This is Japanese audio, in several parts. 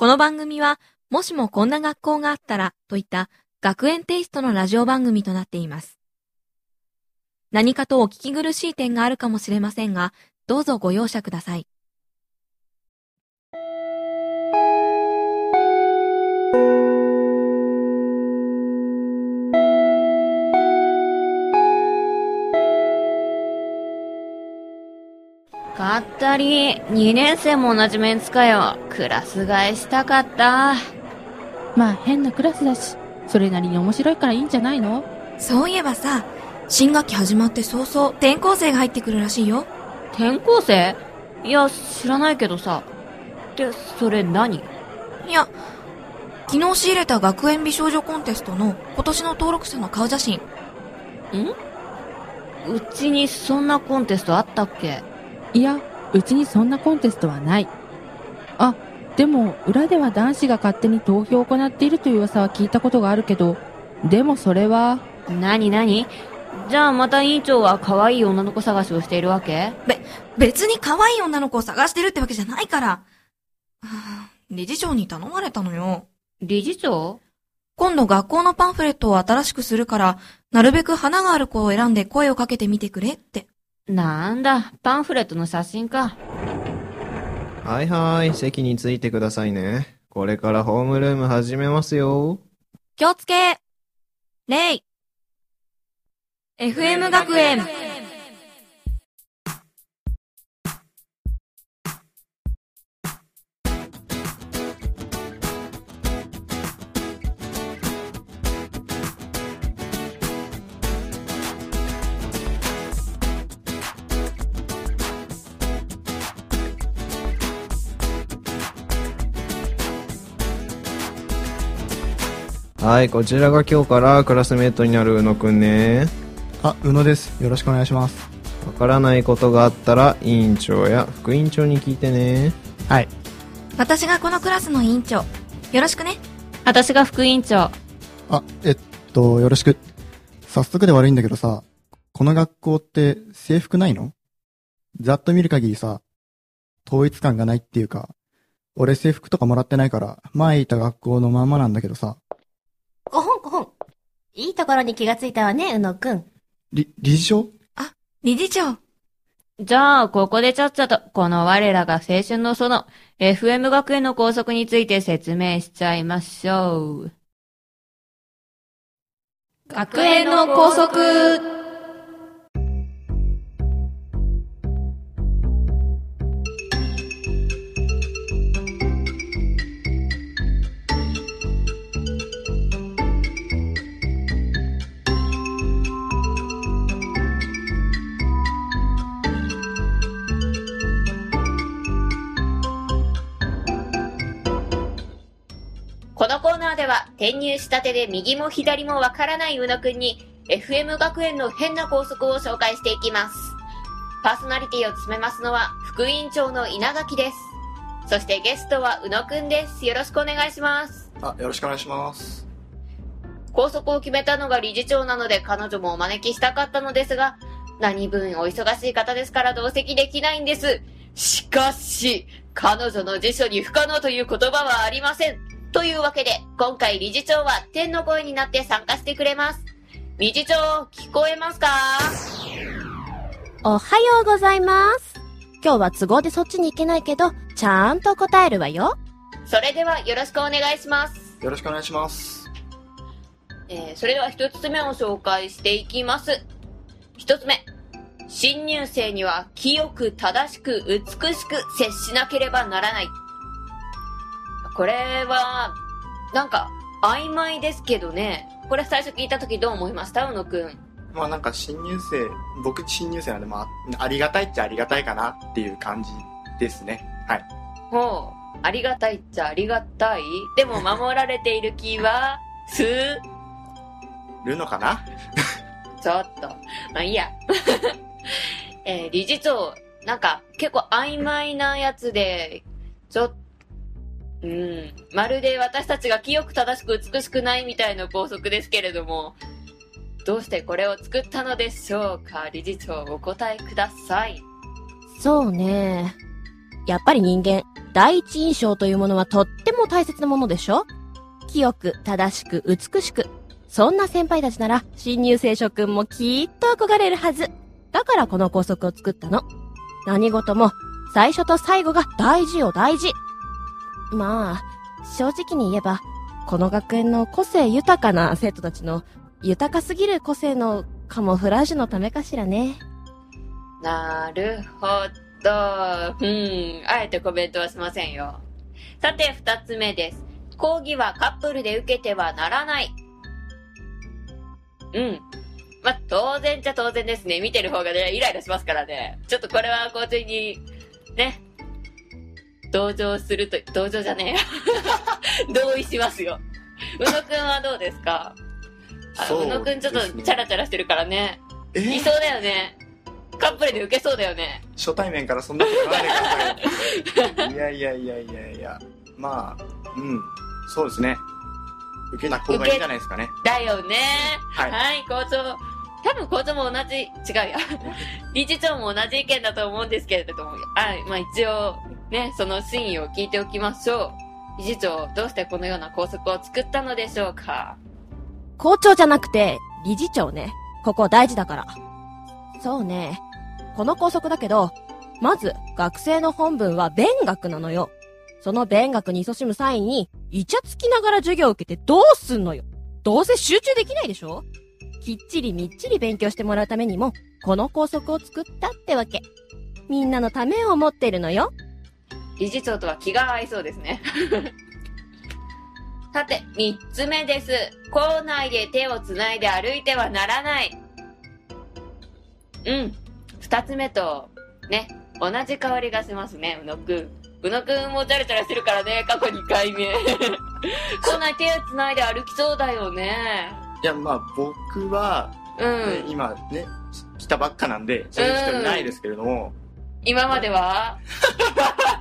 この番組は、もしもこんな学校があったらといった学園テイストのラジオ番組となっています。何かとお聞き苦しい点があるかもしれませんが、どうぞご容赦ください。かったり、2年生も同じメンツかよ。クラス替えしたかった。まあ変なクラスだし、それなりに面白いからいいんじゃないの？そういえばさ、新学期始まって早々、転校生が入ってくるらしいよ。転校生？いや、知らないけどさ。で、それ何？いや、昨日仕入れた学園美少女コンテストの今年の登録者の顔写真。ん？うちにそんなコンテストあったっけ？いや、うちにそんなコンテストはない。あ、でも、裏では男子が勝手に投票を行っているという噂は聞いたことがあるけど、でもそれは、なになにじゃあまた委員長は可愛い女の子探しをしているわけ？別に可愛い女の子を探してるってわけじゃないから。は あ理事長に頼まれたのよ。理事長？今度学校のパンフレットを新しくするから、なるべく花がある子を選んで声をかけてみてくれって。なんだ、パンフレットの写真か。はいはい、席についてくださいね。これからホームルーム始めますよ。気をつけレイ !FM 学園はい、こちらが今日からクラスメートになる宇野くんね。あ、宇野です。よろしくお願いします。わからないことがあったら、委員長や副委員長に聞いてね。はい。私がこのクラスの委員長。よろしくね。私が副委員長。あ、えっと、よろしく。早速で悪いんだけどさ、この学校って制服ないの？ざっと見る限りさ、統一感がないっていうか、俺制服とかもらってないから、前いた学校のまんまなんだけどさ。いいところに気がついたわね、宇野くん。り、理事長？理事長。じゃあ、ここでちゃっちゃと、この我らが青春の園、FM 学園の校則について説明しちゃいましょう。学園の校則。は、転入したてで右も左もわからない宇野くんに、FM 学園の変な校則を紹介していきます。パーソナリティを務めますのは、副委員長の稲垣です。そしてゲストは宇野くんです。よろしくお願いします。あ、よろしくお願いします。校則を決めたのが理事長なので彼女もお招きしたかったのですが、何分お忙しい方ですから同席できないんです。しかし、彼女の辞書に不可能という言葉はありません。というわけで、今回理事長は天の声になって参加してくれます。理事長、聞こえますか？おはようございます。今日は都合でそっちに行けないけど、ちゃんと答えるわよ。それではよろしくお願いします。よろしくお願いします。えーそれでは一つ目を紹介していきます。一つ目。新入生には清く正しく美しく接しなければならない。これは、なんか、曖昧ですけどね。これ最初聞いた時どう思いました宇野くん。まあなんか新入生、僕新入生なんで、まあ、ありがたいっちゃありがたいかなっていう感じですね。はい。ほう。ありがたいっちゃありがたいでも守られている気は、するのかな？ちょっと。まあいいや。えー理事長、なんか結構曖昧なやつで、ちょっうん。まるで私たちが清く正しく美しくないみたいな法則ですけれども、どうしてこれを作ったのでしょうか理事長、お答えください。そうね。やっぱり人間、第一印象というものはとっても大切なものでしょ？清く、正しく、美しく。そんな先輩たちなら、新入生諸君もきっと憧れるはず。だからこの校則を作ったの。何事も、最初と最後が大事よ大事。まあ、正直に言えば、この学園の個性豊かな生徒たちの豊かすぎる個性のカモフラージュのためかしらね。なるほど。うん。あえてコメントはしませんよ。さて、二つ目です。講義はカップルで受けてはならない。うん。まあ、当然じゃ当然ですね。見てる方がね、イライラしますからね。ちょっとこれは校長に、ね、同情すると、同情じゃねえよ。同意しますよ。宇野くんはどうですか？あそう宇野くんちょっとチャラチャラしてるからね。え？いそうだよね。カップルで受けそうだよね。初対面からそんなことないでください。いやいやいやいやいや。まあ、うん。そうですね。受けた方がいいんじゃないですかね。だよね。はいはい、校長。多分校長も同じ、違うや。理事長も同じ意見だと思うんですけれども、はい、まあ一応、ね、その真意を聞いておきましょう。理事長、どうしてこのような校則を作ったのでしょうか？校長じゃなくて、理事長ね。ここ大事だから。そうね。この校則だけど、まず、学生の本文は勉学なのよ。その勉学に勤しむ際に、イチャつきながら授業を受けてどうすんのよ。どうせ集中できないでしょ？きっちりみっちり勉強してもらうためにも、この校則を作ったってわけ。みんなのためを思ってるのよ。理事長とは気が合いそうですね。さて、三つ目です。校内で手をつないで歩いてはならない。うん。二つ目と、ね、同じ香りがしますね、宇野くん。宇野くんもチャラチャラしてるからね、過去2回目。校内手をつないで歩きそうだよね。いや、まあ僕は、うねん。今ね、来たばっかなんで、そういう人いないですけれども、今までは？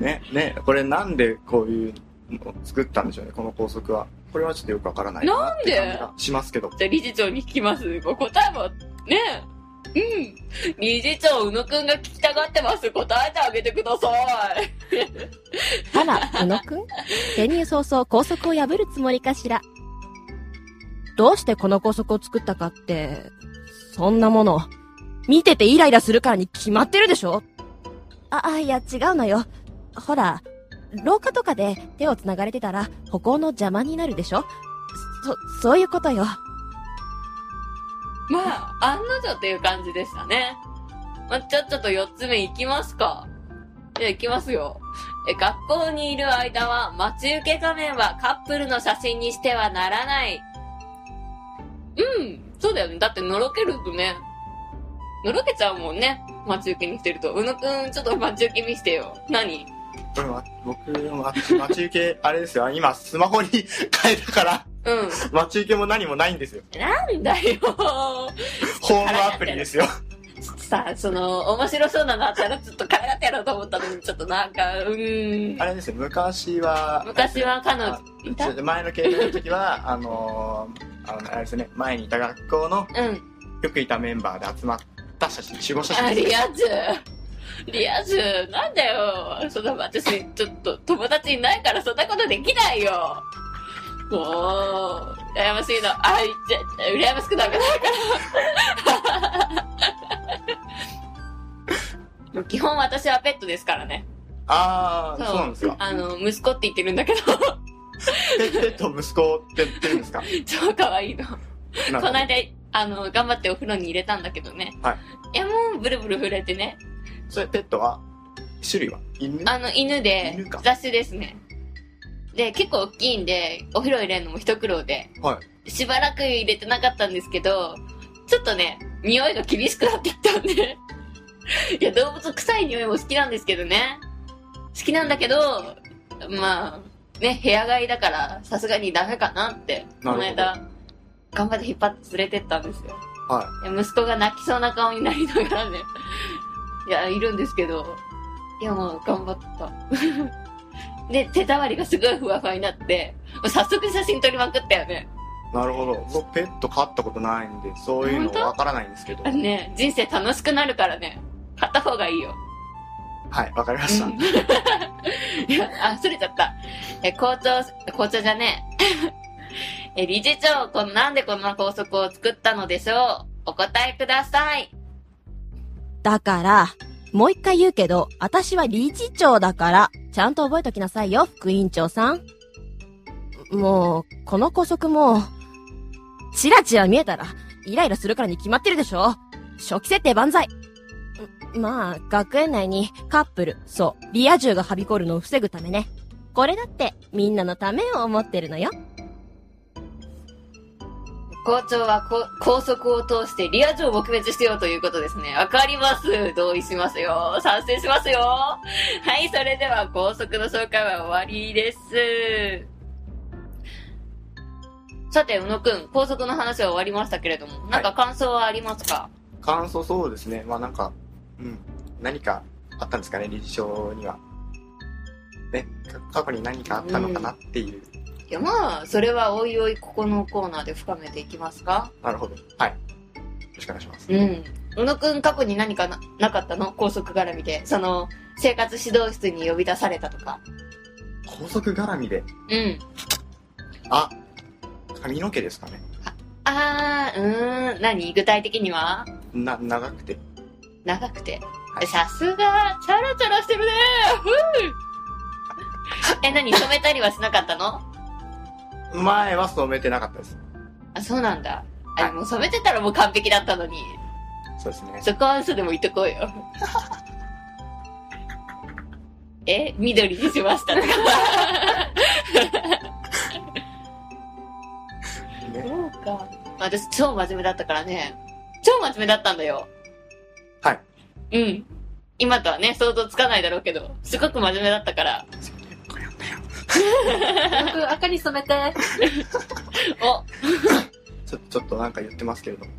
ね、ね、これなんでこういうのを作ったんでしょうね、この校則は。これはちょっとよくわからないなって感じがしますけど。じゃあ理事長に聞きます。ご答えも、ねうん。理事長、宇野くんが聞きたがってます。答えてあげてください。あら、宇野くん潜入早々校則を破るつもりかしら。どうしてこの校則を作ったかって、そんなもの、見ててイライラするからに決まってるでしょ？あ、あ、いや違うのよ。ほら、廊下とかで手を繋がれてたら歩行の邪魔になるでしょ？そ、そういうことよ。まあ、案の定っていう感じでしたね。まあ、ちょ、ちょっと4つ目いきますか。じゃあいきますよ。え、学校にいる間は、待ち受け画面はカップルの写真にしてはならない。うん、そうだよね。だってのろけるとね、のろけちゃうもんね。待ち受けにしてると。宇野くん、ちょっと待ち受け見してよ。何？これは僕の待ち受け、あれですよ、今スマホに変えたから、うん。待ち受けも何もないんですよ。なんだよ。ホームアプリですよ。さあ、その、面白そうなのあったら、ちょっとからかってやろうと思ったのに、ちょっとなんか、うーんあ。れですよ、昔は、昔は彼女前の携帯の時は、あのー、あの、あれですね、前にいた学校のうん。よくいたメンバーで集まった写真、守護写あ、真ですリア充。リア充、なんだよ。そんな、私、ちょっと、友達いないからそんなことできないよ。もう、羨ましいの。あ、いっちゃ、羨ましくなんかないから。基本私はペットですからね。あー、そうなんですか。あの、息子って言ってるんだけど、ペペット息子って言ってるんですか？超可愛いの。この間、あの、頑張ってお風呂に入れたんだけどね。。はいいや、もう、ブルブル震えてね。それペットは？種類は？犬？あの、犬で犬か、雑種ですね。で、結構大きいんで、お風呂入れるのも一苦労で、はい。しばらく入れてなかったんですけど、ちょっとね、匂いが厳しくなってきたんで。いや、動物臭い匂いも好きなんですけどね。好きなんだけど、まあ、ね、部屋飼いだから、さすがにダメかなって、この間、頑張って引っ張って連れてったんですよ。はいや息子が泣きそうな顔になりながらね、いや、いるんですけど、いや、もう頑張った。で、手触りがすごいふわふわになって、もう早速写真撮りまくったよね。い。なるほど。僕ペット飼ったことないんで、そういうのわからないんですけどあ。のね、人生楽しくなるからね、買った方がいいよ。はい、わかりました。いや、あ、それちゃった。え、校長、校長じゃねえ。え、理事長、この、なんでこの校則を作ったのでしょうお答えください。だから、もう一回言うけど、私は理事長だから、ちゃんと覚えときなさいよ、副委員長さん。もう、この校則も、チラチラ見えたら、イライラするからに決まってるでしょ初期設定万歳まあ、学園内にカップル、そう、リア充がはびこるのを防ぐためね。これだって、みんなのためを思ってるのよ。校長はこ校則を通してリア充を撲滅してようということですね。わかります。同意しますよ。賛成しますよ。はい、それでは校則の紹介は終わりです。さて、宇野くん、校則の話は終わりましたけれども、なんか感想はありますか、感想そうですね。まあなんか、うん。何かあったんですかね、理事長には。ね、か過去に何かあったのかなっていう。いや、まあ、それはおいおいここのコーナーで深めていきますかなるほど。はい。よろしくお願いします。うん。宇野くん過去に何かななかったの？校則絡みで。その、生活指導室に呼び出されたとか。高速絡みで？うん。あ、髪の毛ですかね。あー、うーん、何？具体的には？な、長くて。長くて。はいさすが、チャラチャラしてるね え、何？染めたりはしなかったの？前は染めてなかったです。あ、そうなんだ。あ、はいもう染めてたらもう完璧だったのに。そうですね。そこは嘘でも言っとこうよ。え、緑にしましたとか。ねそうか。私超真面目だったからね。超真面目だったんだよ。はい。うん。今とはね、想像つかないだろうけど、すごく真面目だったから。僕、赤に染めて。お、ちょ、ちょっとなんか言ってますけれども。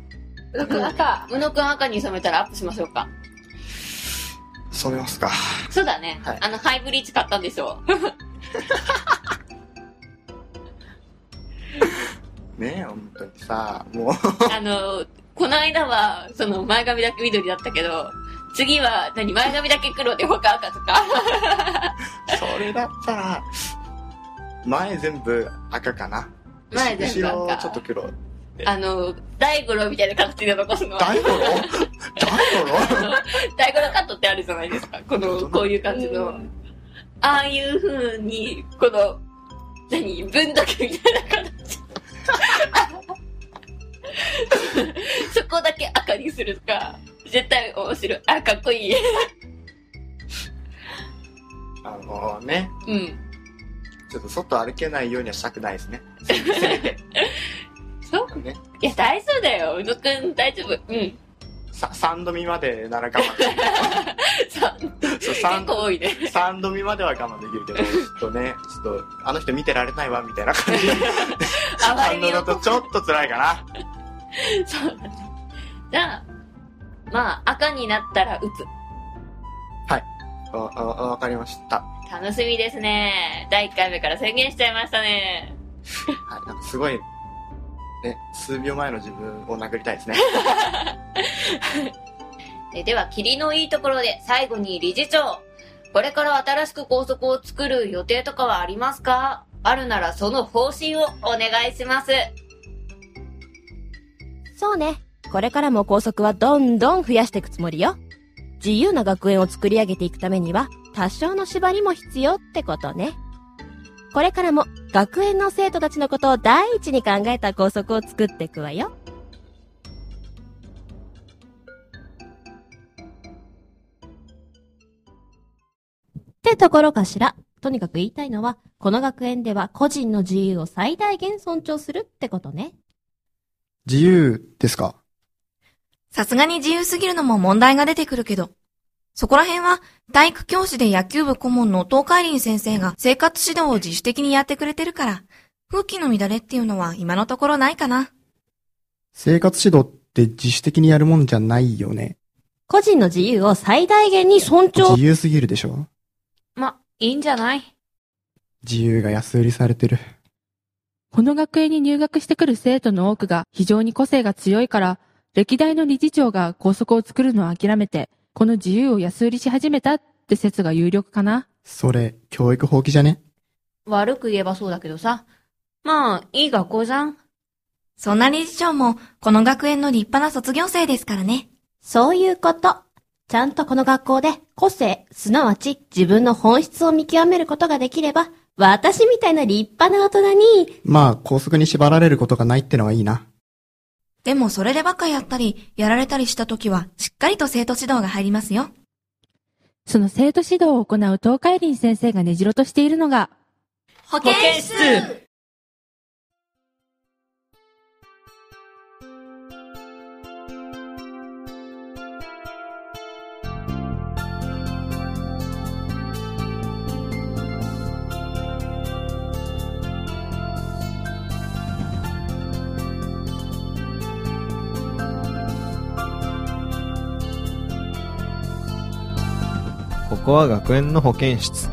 僕、赤。宇野くん赤に染めたらアップしましょうか。染めますか。そうだね。はいあの、ハイブリーチ買ったんでしょ。ねえ、本当にさ、もう、あの、この間は、その前髪だけ緑だったけど、次は、何、前髪だけ黒で他赤とか。それだったら、前全部赤かな。前全部赤後ろちょっと黒。あの、大五郎みたいな形で残すのは。大五郎？大五郎？大五郎カットってあるじゃないですか。この、こういう感じの。ああいう風に、この、何、分だけみたいな形。そこだけ赤にするとか、絶対面白い。あ、かっこいい。あのね、うん。ちょっと外歩けないようにはしたくないですね。せせめて。そうね。いや、大丈夫だよ。宇野くん、大丈夫。うん。さ、3度見までなら我慢でさ、きる。そう、結3構多いね。三度見までは我慢できるけど、ちょっとね、ちょっと、あの人見てられないわ、みたいな感じで。あまりにも反応だとちょっと辛いかな。そうだね。じゃあ、まあ、赤になったら打つ。あ、あ、わかりました。は楽しみですね。第1回目から宣言しちゃいましたね。い、なんかすごい、ね、数秒前の自分を殴りたいですね。えでは、霧のいいところで最後に理事長。これから新しく校則を作る予定とかはありますか？あるならその方針をお願いします。そうね。これからも校則はどんどん増やしていくつもりよ。自由な学園を作り上げていくためには、多少の縛りも必要ってことね。これからも学園の生徒たちのことを第一に考えた校則を作っていくわよ。ってところかしら。とにかく言いたいのは、この学園では個人の自由を最大限尊重するってことね。自由ですか？さすがに自由すぎるのも問題が出てくるけど。そこら辺は体育教師で野球部顧問の東海林先生が生活指導を自主的にやってくれてるから、風紀の乱れっていうのは今のところないかな。生活指導って自主的にやるもんじゃないよね。個人の自由を最大限に尊重自由すぎるでしょま、いいんじゃない？自由が安売りされてる。この学園に入学してくる生徒の多くが非常に個性が強いから、歴代の理事長が校則を作るのを諦めて、この自由を安売りし始めたっって説が有力かな？それ、教育放棄じゃね？悪く言えばそうだけどさ。まあ、いい学校じゃん。そんな理事長も、この学園の立派な卒業生ですからね。そういうこと。ちゃんとこの学校で個性、すなわち自分の本質を見極めることができれば、私みたいな立派な大人に、まあ、校則に縛られることがないってのはいいな。でもそれでばっかやったり、やられたりした時は、しっかりと生徒指導が入りますよ。その生徒指導を行う東海林先生がねじろとしているのが、保健室ここは学園の保健室。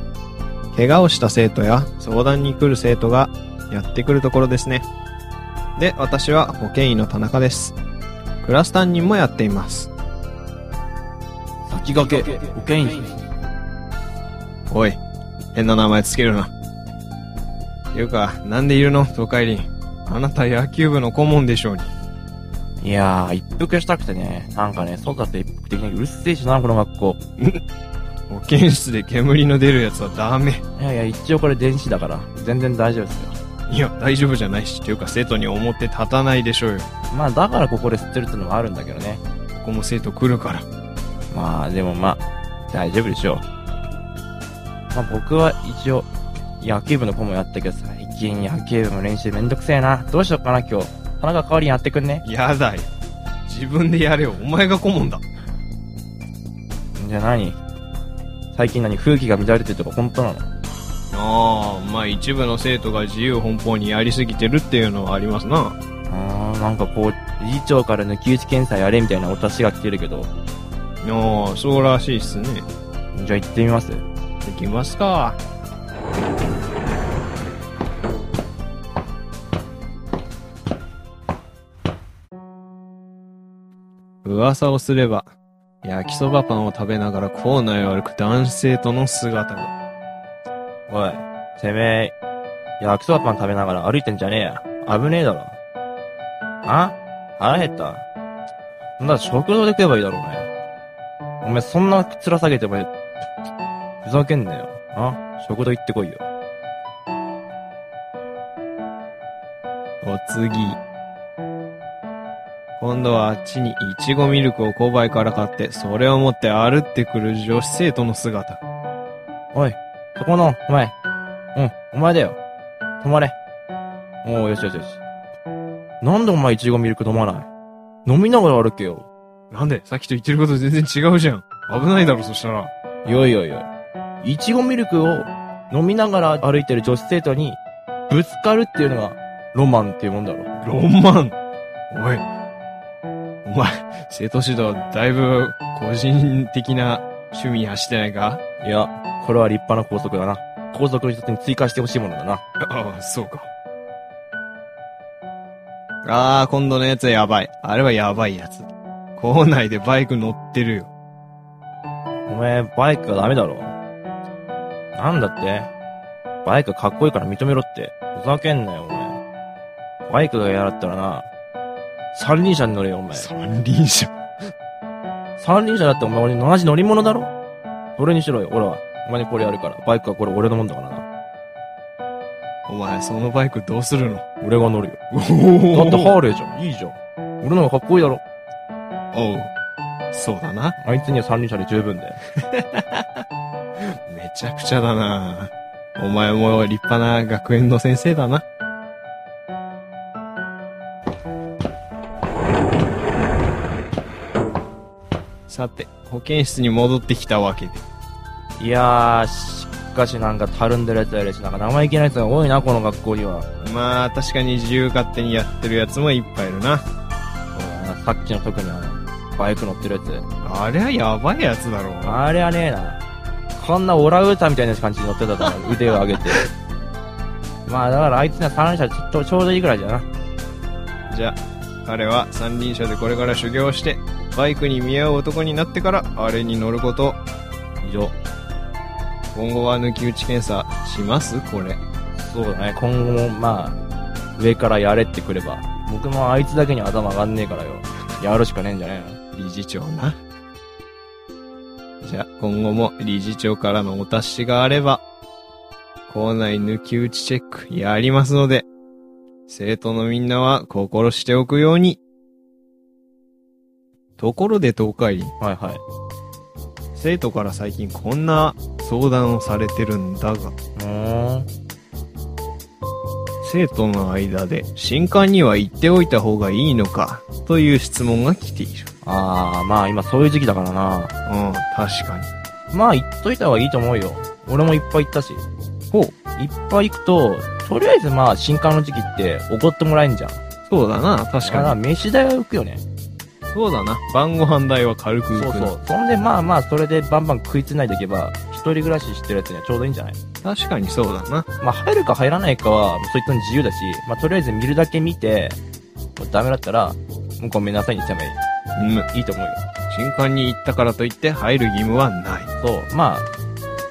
怪我をした生徒や相談に来る生徒がやってくるところですね。で、私は保健医の田中です。クラス担任もやっています。先駆け、保健室。おい、変な名前つけるな。ていうか、なんでいるの？東海林。あなた野球部の顧問でしょうに。いやー、一服したくてね、なんかね、そうだって一服的にうるせえしな、この学校。保健室で煙の出るやつはダメ。いやいや、一応これ電子だから、全然大丈夫ですよ。いや、大丈夫じゃないし。ていうか、生徒に表立たないでしょうよ。まあ、だからここで吸ってるってのもあるんだけどね。ここも生徒来るから。まあ、でもまあ、大丈夫でしょう。まあ僕は一応、野球部の顧問やったけど、最近野球部の練習めんどくせえな。どうしようかな、今日。田中代わりにやってくんねやだよ。自分でやれよ。お前が顧問だ。じゃあ何？最近何風紀が乱れてるとか本当なの？ああ、まあ一部の生徒が自由奔放にやりすぎてるっていうのはありますな。あー、なんかこう、理事長から抜き打ち検査やれみたいなお達しが来てるけど、ああ、そうらしいっすね。じゃあ行ってみます？行きますか。噂をすれば、焼きそばパンを食べながら校内を歩く男子生徒の姿が。おい、てめえ、焼きそばパン食べながら歩いてんじゃねえや。危ねえだろ。あ？腹減った？なんだ、食堂で食えばいいだろうね。お前そんな面下げてお前、ふざけんなよ。あ？食堂行ってこいよ。お次。今度はあっちにいちごミルクを購買から買って、それを持って歩ってくる女子生徒の姿。おい、そこの、お前。うん、お前だよ。止まれ。おう、よしよしよし。なんでお前いちごミルク飲まない？飲みながら歩けよ。なんでさっきと言ってること全然違うじゃん。危ないだろ、そしたら。よいよいよい。いちごミルクを飲みながら歩いてる女子生徒にぶつかるっていうのがロマンっていうもんだろ。ロマンおい。お前、生徒指導、だいぶ、個人的な趣味に走ってないか？いや、これは立派な校則だな。校則の一つに追加してほしいものだな。ああ、そうか。ああ、今度のやつはやばい。あれはやばいやつ。校内でバイク乗ってるよ。お前、バイクがダメだろ。なんだって？バイクかっこいいから認めろって。ふざけんなよ、お前。バイクが嫌だったらな、三輪車に乗れよ、お前。三輪車。三輪車だってお前俺同じ乗り物だろ？それにしろよ、俺は。お前にこれやるから。バイクはこれ俺のもんだからな。お前、そのバイクどうするの？俺が乗るよ。おだってハーレーじゃん。いいじゃん。俺の方がかっこいいだろ。おう。そうだな。あいつには三輪車で十分だよ。めちゃくちゃだな。お前も立派な学園の先生だな。さて、保健室に戻ってきたわけで。いやー、しかしなんかたるんでるやつやるし、なんか生意気なやつが多いな、この学校には。まあ、確かに自由勝手にやってるやつもいっぱいいるな。そうだな、さっきの特にあの、バイク乗ってるやつ。あれはやばいやつだろう。あれはねえな。こんなオランウータンみたいな感じに乗ってたから、腕を上げて。まあだからあいつには三輪車ちょっとちょうどいいぐらいだな。じゃあ、彼は三輪車でこれから修行して、バイクに見合う男になってから、あれに乗ること。以上。今後は抜き打ち検査します？これ。そうだね、今後も、まあ、上からやれってくれば。僕もあいつだけに頭上がんねえからよ。やるしかねえんじゃねえの？理事長な。じゃあ、今後も理事長からのお達しがあれば、校内抜き打ちチェックやりますので、生徒のみんなは心しておくように。ところで東海林、はいはい。生徒から最近こんな相談をされてるんだが、うーん。生徒の間で新刊には言っておいた方がいいのかという質問が来ている。あー、まあ今そういう時期だからな。うん、確かに。まあ言っといた方がいいと思うよ。俺もいっぱい行ったし。ほう、いっぱい行くと、とりあえずまあ新刊の時期って怒ってもらえんじゃん。そうだな、確だからかに。飯代は浮くよね。そうだな、晩ご飯代は軽くそうそう。そんでまあまあそれでバンバン食いつないでいけば、一人暮らししてるやつにはちょうどいいんじゃない？確かにそうだな。まあ入るか入らないかは、そういったの自由だし、まあとりあえず見るだけ見て、ダメだったら、もうごめんなさいにしてもいうん。い。いいと思うよ。新刊に行ったからといって入る義務はない。そう、まあ、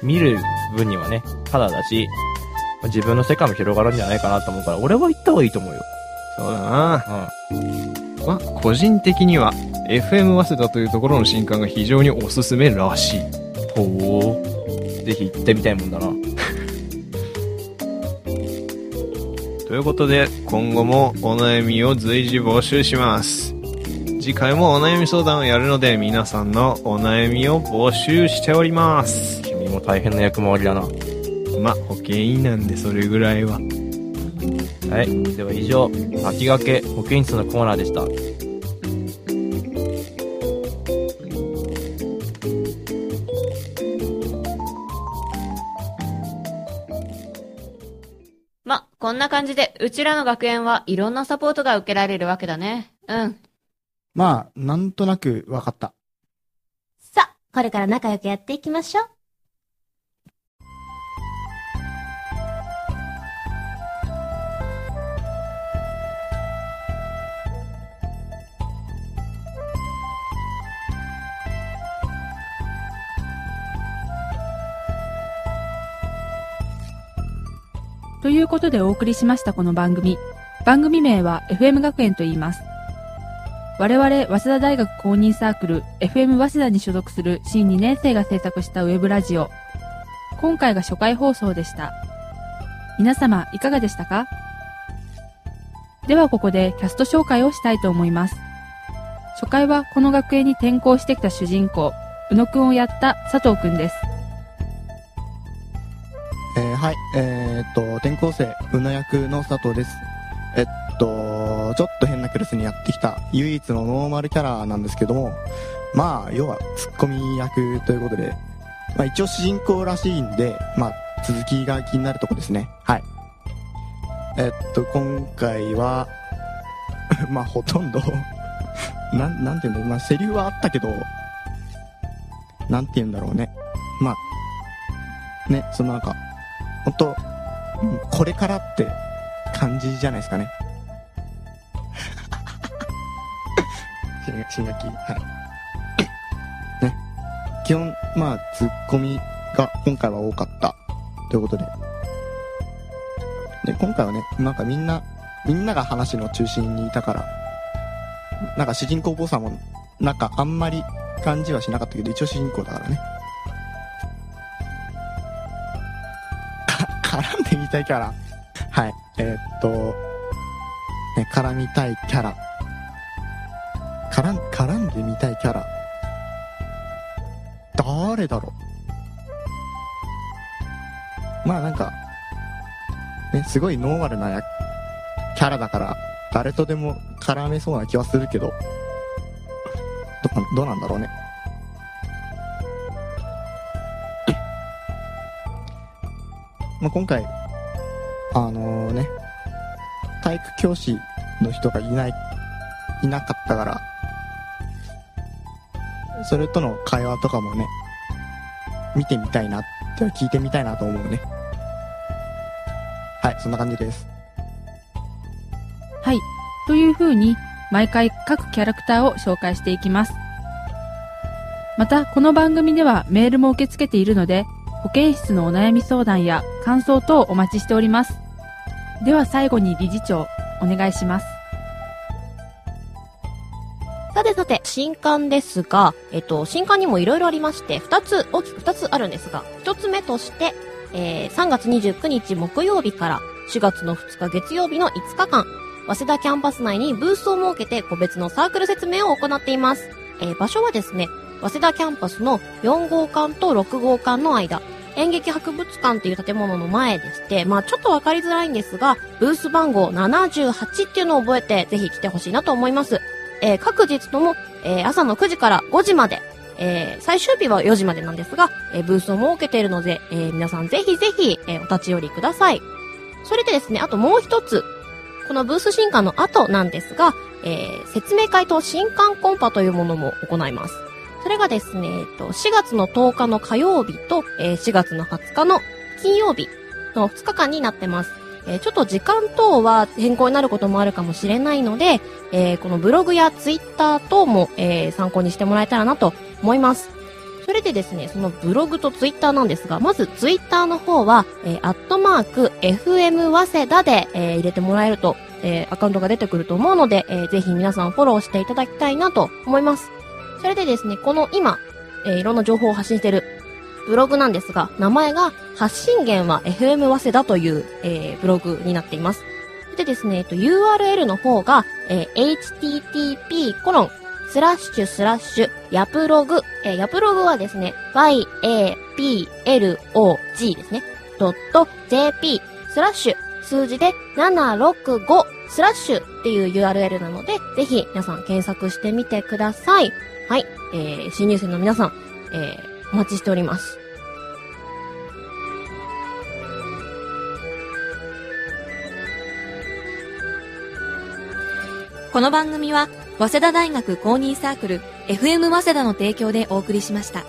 見る分にはね、ただだし、まあ自分の世界も広がるんじゃないかなと思うから、俺は行った方がいいと思うよ。そうだな。うん。まあ、個人的には、FM 早稲田というところの新刊が非常におすすめらしい。ほう。ぜひ行ってみたいもんだな。ということで、今後もお悩みを随時募集します。次回もお悩み相談をやるので、皆さんのお悩みを募集しております。君も大変な役回りだな。まあ、保険医なんでそれぐらいは。はい。では以上、秋掛け保健室のコーナーでした。ま、こんな感じで、うちらの学園はいろんなサポートが受けられるわけだね。うん。まあ、なんとなくわかった。さあ、これから仲良くやっていきましょう。ということでお送りしましたこの番組。番組名は FM 学園と言います。我々、早稲田大学公認サークル FM 早稲田に所属する新2年生が制作したウェブラジオ。今回が初回放送でした。皆様、いかがでしたか？ではここでキャスト紹介をしたいと思います。初回はこの学園に転校してきた主人公、宇野くんをやった佐藤くんです。えっと、転校生、うの役の佐藤です。えっと、ちょっと変なクラスにやってきた唯一のノーマルキャラなんですけども、まあ、要はツッコミ役ということで、まあ一応主人公らしいんで、まあ続きが気になるとこですね。はい。えっと、今回は、まあほとんど、な、なんていうんだろうまあセリフはあったけど、なんて言うんだろうね。まあ、ね、そのなんか、本当これからって感じじゃないですかね。新学期、はい。ね。基本、まあ、ツッコミが今回は多かった。ということで。で、今回はね、なんかみんな、みんなが話の中心にいたから、なんか主人公っぽさも、なんかあんまり感じはしなかったけど、一応主人公だからね。たいキャラ。はい。えーっと、ね、絡みたいキャラ。絡ん、絡んでみたいキャラ。誰だろう。まあなんか、ね、すごいノーマルなやキャラだから、誰とでも絡めそうな気はするけど、どどうなんだろうね。まあ、今回、あのね、体育教師の人がいない、いなかったから、それとの会話とかもね、見てみたいなって聞いてみたいなと思うね。はい、そんな感じです。はい。という風に、毎回各キャラクターを紹介していきます。また、この番組ではメールも受け付けているので、保健室のお悩み相談や感想等お待ちしております。では最後に理事長、お願いします。さてさて、新刊ですが、えっと、新刊にもいろいろありまして、二つ、大きく二つあるんですが、一つ目として、えー、3月29日木曜日から4月の2日月曜日の5日間、早稲田キャンパス内にブースを設けて個別のサークル説明を行っています。えー、場所はですね、早稲田キャンパスの4号館と6号館の間、演劇博物館っていう建物の前でして、まあちょっとわかりづらいんですが、ブース番号78っていうのを覚えてぜひ来てほしいなと思います。えー各日とも、えー朝の9時から5時まで、えー最終日は4時までなんですが、えーブースを設けているので、えー皆さんぜひぜひ、えーお立ち寄りください。それでですね、あともう一つ、このブース新刊の後なんですが、えー説明会と新刊コンパというものも行います。それがですね、えっと、4月の10日の火曜日と、えー4月の20日の金曜日の2日間になってます。えーちょっと時間等は変更になることもあるかもしれないので、えーこのブログやツイッター等も、え参考にしてもらえたらなと思います。それでですね、そのブログとツイッターなんですが、まずツイッターの方は、えーアットマーク、FM 早稲田で、えー入れてもらえると、えーアカウントが出てくると思うので、えーぜひ皆さんフォローしていただきたいなと思います。それでですね、この今、えーいろんな情報を発信してるブログなんですが、名前が発信源は FM 早稲田という、えーブログになっています。でですね、えっと、URL の方が、えー http コロンスラッシュスラッシュヤプログ、えーヤプログはですね、yaplog ですね、jp スラッシュ数字で765スラッシュっていう URL なので、ぜひ皆さん検索してみてください。はい、えー、新入生の皆さん、えー、お待ちしております。この番組は、早稲田大学公認サークル FM 早稲田の提供でお送りしました。